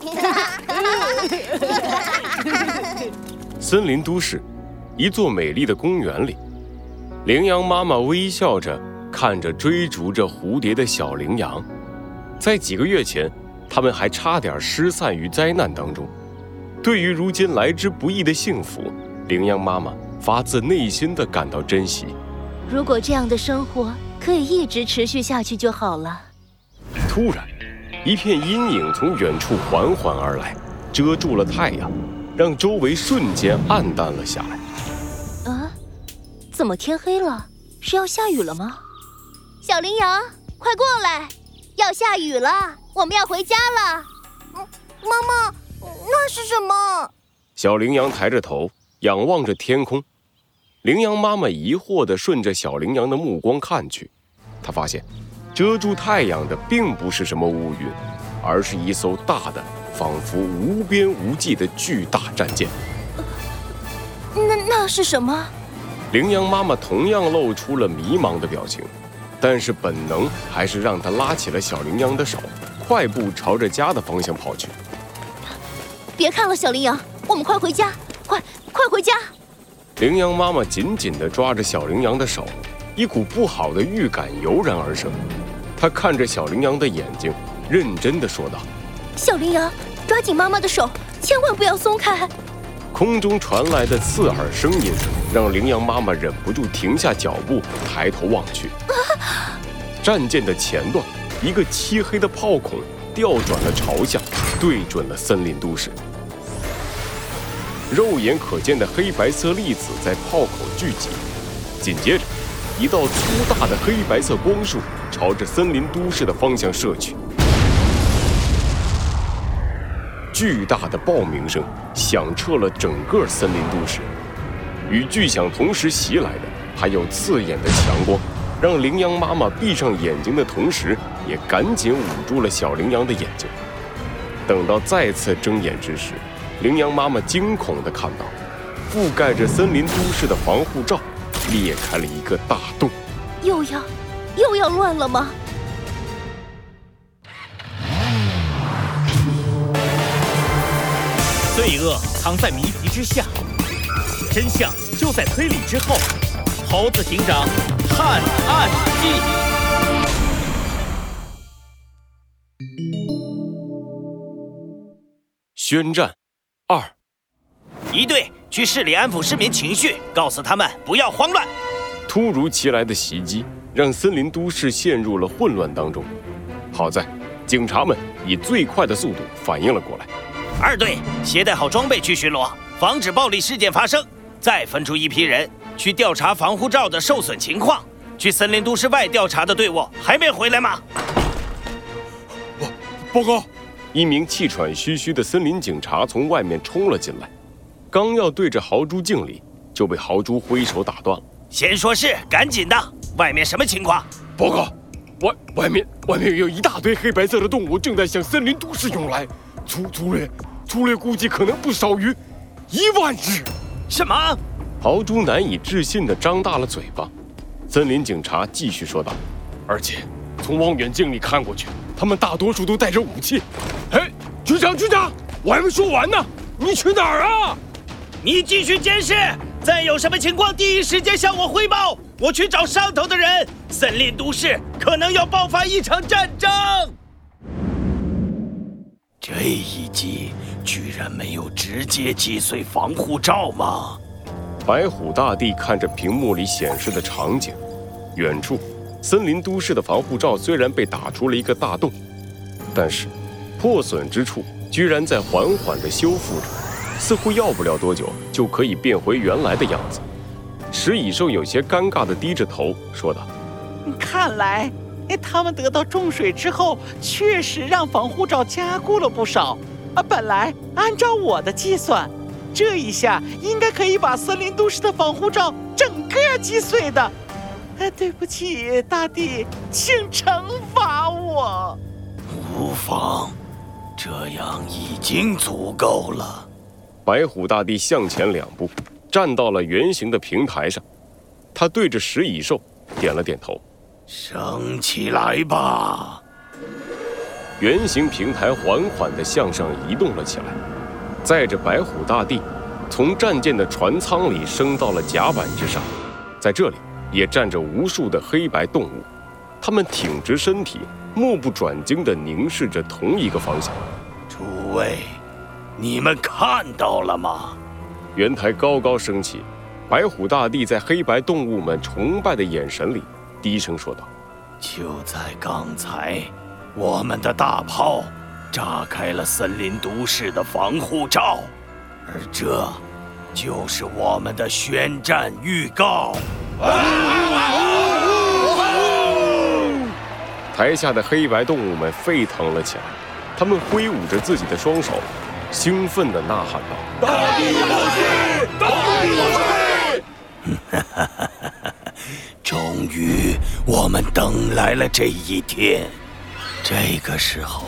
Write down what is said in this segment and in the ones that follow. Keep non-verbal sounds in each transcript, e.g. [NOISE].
[LAUGHS] 森林都市，一座美丽的公园里，羚羊妈妈微笑着看着追逐着蝴蝶的小羚羊。在几个月前，他们还差点失散于灾难当中。对于如今来之不易的幸福，羚羊妈妈发自内心的感到珍惜。如果这样的生活可以一直持续下去就好了。突然，一片阴影从远处缓缓而来，遮住了太阳，让周围瞬间暗淡了下来。啊，怎么天黑了？是要下雨了吗？小羚羊，快过来！要下雨了，我们要回家了。妈妈，那是什么？小羚羊抬着头仰望着天空。羚羊妈妈疑惑地顺着小羚羊的目光看去，她发现，遮住太阳的并不是什么乌云，而是一艘大的、仿佛无边无际的巨大战舰。那那是什么？羚羊妈妈同样露出了迷茫的表情，但是本能还是让她拉起了小羚羊的手，快步朝着家的方向跑去。别看了，小羚羊，我们快回家，快快回家！羚羊妈妈紧紧地抓着小羚羊的手，一股不好的预感油然而生。他看着小羚羊的眼睛，认真的说道：“小羚羊，抓紧妈妈的手，千万不要松开。”空中传来的刺耳声音让羚羊妈妈忍不住停下脚步，抬头望去。战舰的前段，一个漆黑的炮孔调转了朝向，对准了森林都市。肉眼可见的黑白色粒子在炮口聚集，紧接着，一道粗大的黑白色光束朝着森林都市的方向射去。巨大的爆鸣声响彻了整个森林都市，与巨响同时袭来的还有刺眼的强光，让羚羊妈妈闭上眼睛的同时，也赶紧捂住了小羚羊的眼睛。等到再次睁眼之时，羚羊妈妈惊恐地看到，覆盖着森林都市的防护罩裂开了一个大洞。又要，又要乱了吗？罪恶藏在谜题之下，真相就在推理之后。猴子警长探案记。宣战。二，一队去市里安抚市民情绪，告诉他们不要慌乱。突如其来的袭击让森林都市陷入了混乱当中。好在，警察们以最快的速度反应了过来。二队携带好装备去巡逻，防止暴力事件发生。再分出一批人去调查防护罩的受损情况。去森林都市外调查的队伍还没回来吗？报报告。一名气喘吁吁的森林警察从外面冲了进来，刚要对着豪猪敬礼，就被豪猪挥手打断了。先说是，赶紧的！外面什么情况？报告，外外面外面有一大堆黑白色的动物正在向森林都市涌来，粗粗略粗略估计可能不少于一万只。什么？豪猪难以置信地张大了嘴巴。森林警察继续说道：“而且从望远镜里看过去。”他们大多数都带着武器。哎，局长，局长，我还没说完呢，你去哪儿啊？你继续监视，再有什么情况，第一时间向我汇报。我去找上头的人。森林都市可能要爆发一场战争。这一击居然没有直接击碎防护罩吗？白虎大帝看着屏幕里显示的场景，远处。森林都市的防护罩虽然被打出了一个大洞，但是破损之处居然在缓缓的修复着，似乎要不了多久就可以变回原来的样子。石蚁兽有些尴尬地低着头说道：“看来他们得到重水之后，确实让防护罩加固了不少。啊，本来按照我的计算，这一下应该可以把森林都市的防护罩整个击碎的。”哎，对不起，大帝，请惩罚我。无妨，这样已经足够了。白虎大帝向前两步，站到了圆形的平台上，他对着食蚁兽点了点头：“升起来吧。”圆形平台缓缓地向上移动了起来，载着白虎大帝从战舰的船舱里升到了甲板之上。在这里，也站着无数的黑白动物，它们挺直身体，目不转睛地凝视着同一个方向。诸位，你们看到了吗？圆台高高升起，白虎大帝在黑白动物们崇拜的眼神里，低声说道：“就在刚才。”我们的大炮炸开了森林都市的防护罩，而这就是我们的宣战预告。台下的黑白动物们沸腾了起来，他们挥舞着自己的双手，兴奋地呐喊道：“大地有气，大地有气！”哈哈哈哈哈！终于，我们等来了这一天。这个时候，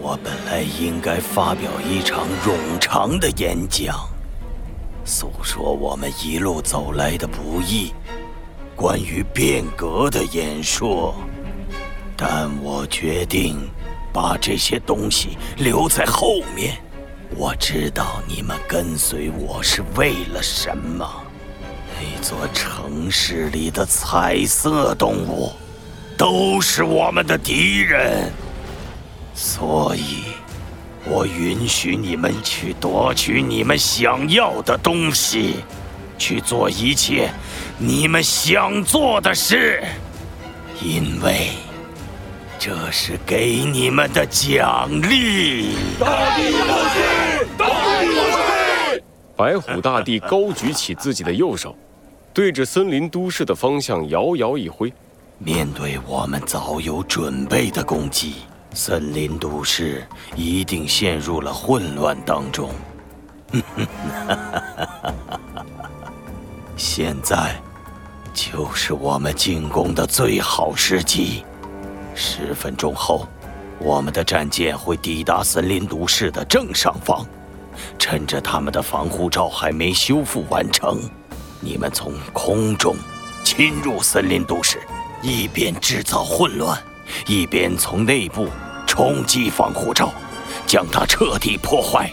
我本来应该发表一场冗长的演讲，诉说我们一路走来的不易，关于变革的演说。但我决定把这些东西留在后面。我知道你们跟随我是为了什么。那座城市里的彩色动物。都是我们的敌人，所以，我允许你们去夺取你们想要的东西，去做一切你们想做的事，因为这是给你们的奖励。大地有气，大地有气！白虎大帝高举起自己的右手，对着森林都市的方向摇摇一挥。面对我们早有准备的攻击，森林都市一定陷入了混乱当中。[LAUGHS] 现在就是我们进攻的最好时机。十分钟后，我们的战舰会抵达森林都市的正上方。趁着他们的防护罩还没修复完成，你们从空中侵入森林都市。一边制造混乱，一边从内部冲击防护罩，将它彻底破坏。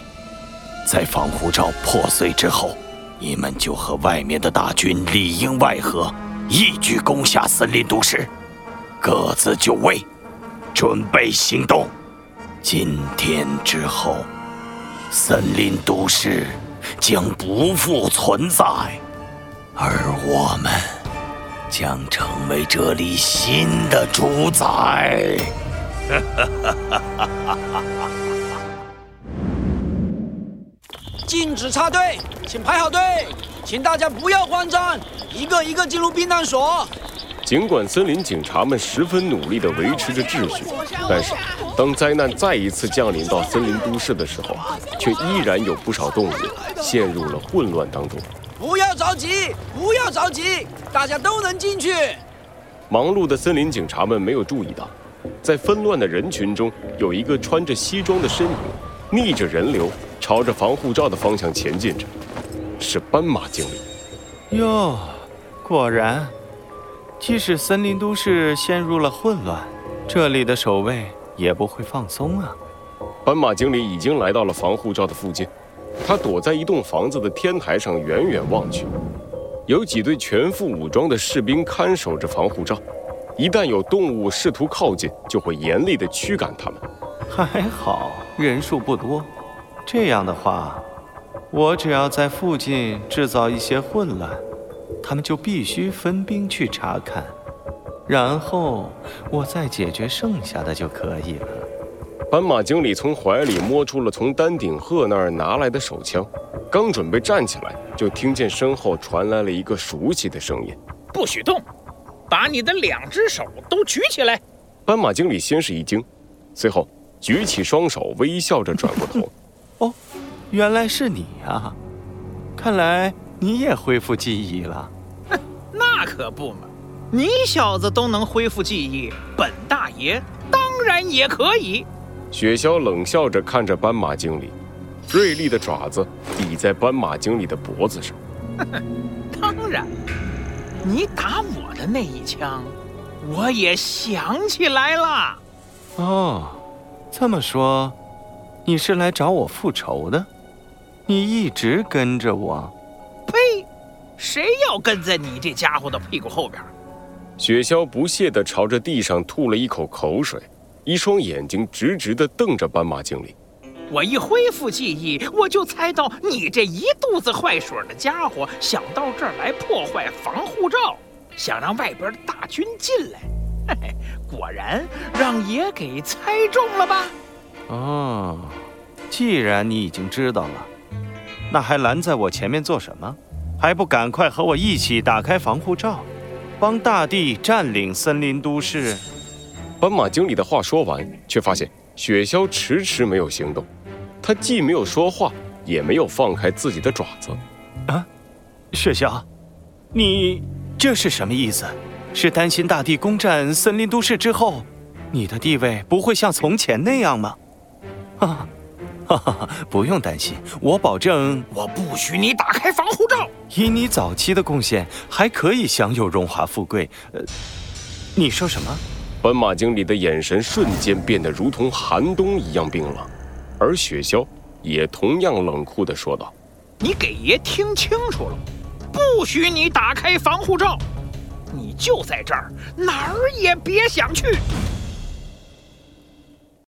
在防护罩破碎之后，你们就和外面的大军里应外合，一举攻下森林都市，各自就位，准备行动。今天之后，森林都市将不复存在，而我们。将成为这里新的主宰。禁止插队，请排好队，请大家不要慌张，一个一个进入避难所。尽管森林警察们十分努力地维持着秩序，但是当灾难再一次降临到森林都市的时候，却依然有不少动物陷入了混乱当中。不要着急，不要着急，大家都能进去。忙碌的森林警察们没有注意到，在纷乱的人群中，有一个穿着西装的身影，逆着人流，朝着防护罩的方向前进着。是斑马经理。哟，果然，即使森林都市陷入了混乱，这里的守卫也不会放松啊。斑马经理已经来到了防护罩的附近。他躲在一栋房子的天台上，远远望去，有几队全副武装的士兵看守着防护罩。一旦有动物试图靠近，就会严厉地驱赶他们。还好人数不多，这样的话，我只要在附近制造一些混乱，他们就必须分兵去查看，然后我再解决剩下的就可以了。斑马经理从怀里摸出了从丹顶鹤那儿拿来的手枪，刚准备站起来，就听见身后传来了一个熟悉的声音：“不许动，把你的两只手都举起来。”斑马经理先是一惊，随后举起双手，微笑着转过头：“哦，原来是你啊！看来你也恢复记忆了。”“哼，那可不嘛！你小子都能恢复记忆，本大爷当然也可以。”雪橇冷笑着看着斑马经理，锐利的爪子抵在斑马经理的脖子上。[LAUGHS] 当然，你打我的那一枪，我也想起来了。哦，这么说，你是来找我复仇的？你一直跟着我？呸！谁要跟在你这家伙的屁股后边？雪橇不屑地朝着地上吐了一口口水，一双眼睛直直地瞪着斑马经理。我一恢复记忆，我就猜到你这一肚子坏水的家伙想到这儿来破坏防护罩，想让外边的大军进来。嘿嘿，果然让爷给猜中了吧？哦，既然你已经知道了，那还拦在我前面做什么？还不赶快和我一起打开防护罩，帮大地占领森林都市？斑马经理的话说完，却发现雪橇迟迟没有行动。他既没有说话，也没有放开自己的爪子。啊，雪橇，你这是什么意思？是担心大地攻占森林都市之后，你的地位不会像从前那样吗？啊，哈哈，不用担心，我保证，我不许你打开防护罩。以你早期的贡献，还可以享有荣华富贵。呃，你说什么？斑马经理的眼神瞬间变得如同寒冬一样冰冷，而雪橇也同样冷酷地说道：“你给爷听清楚了，不许你打开防护罩。”你就在这儿，哪儿也别想去。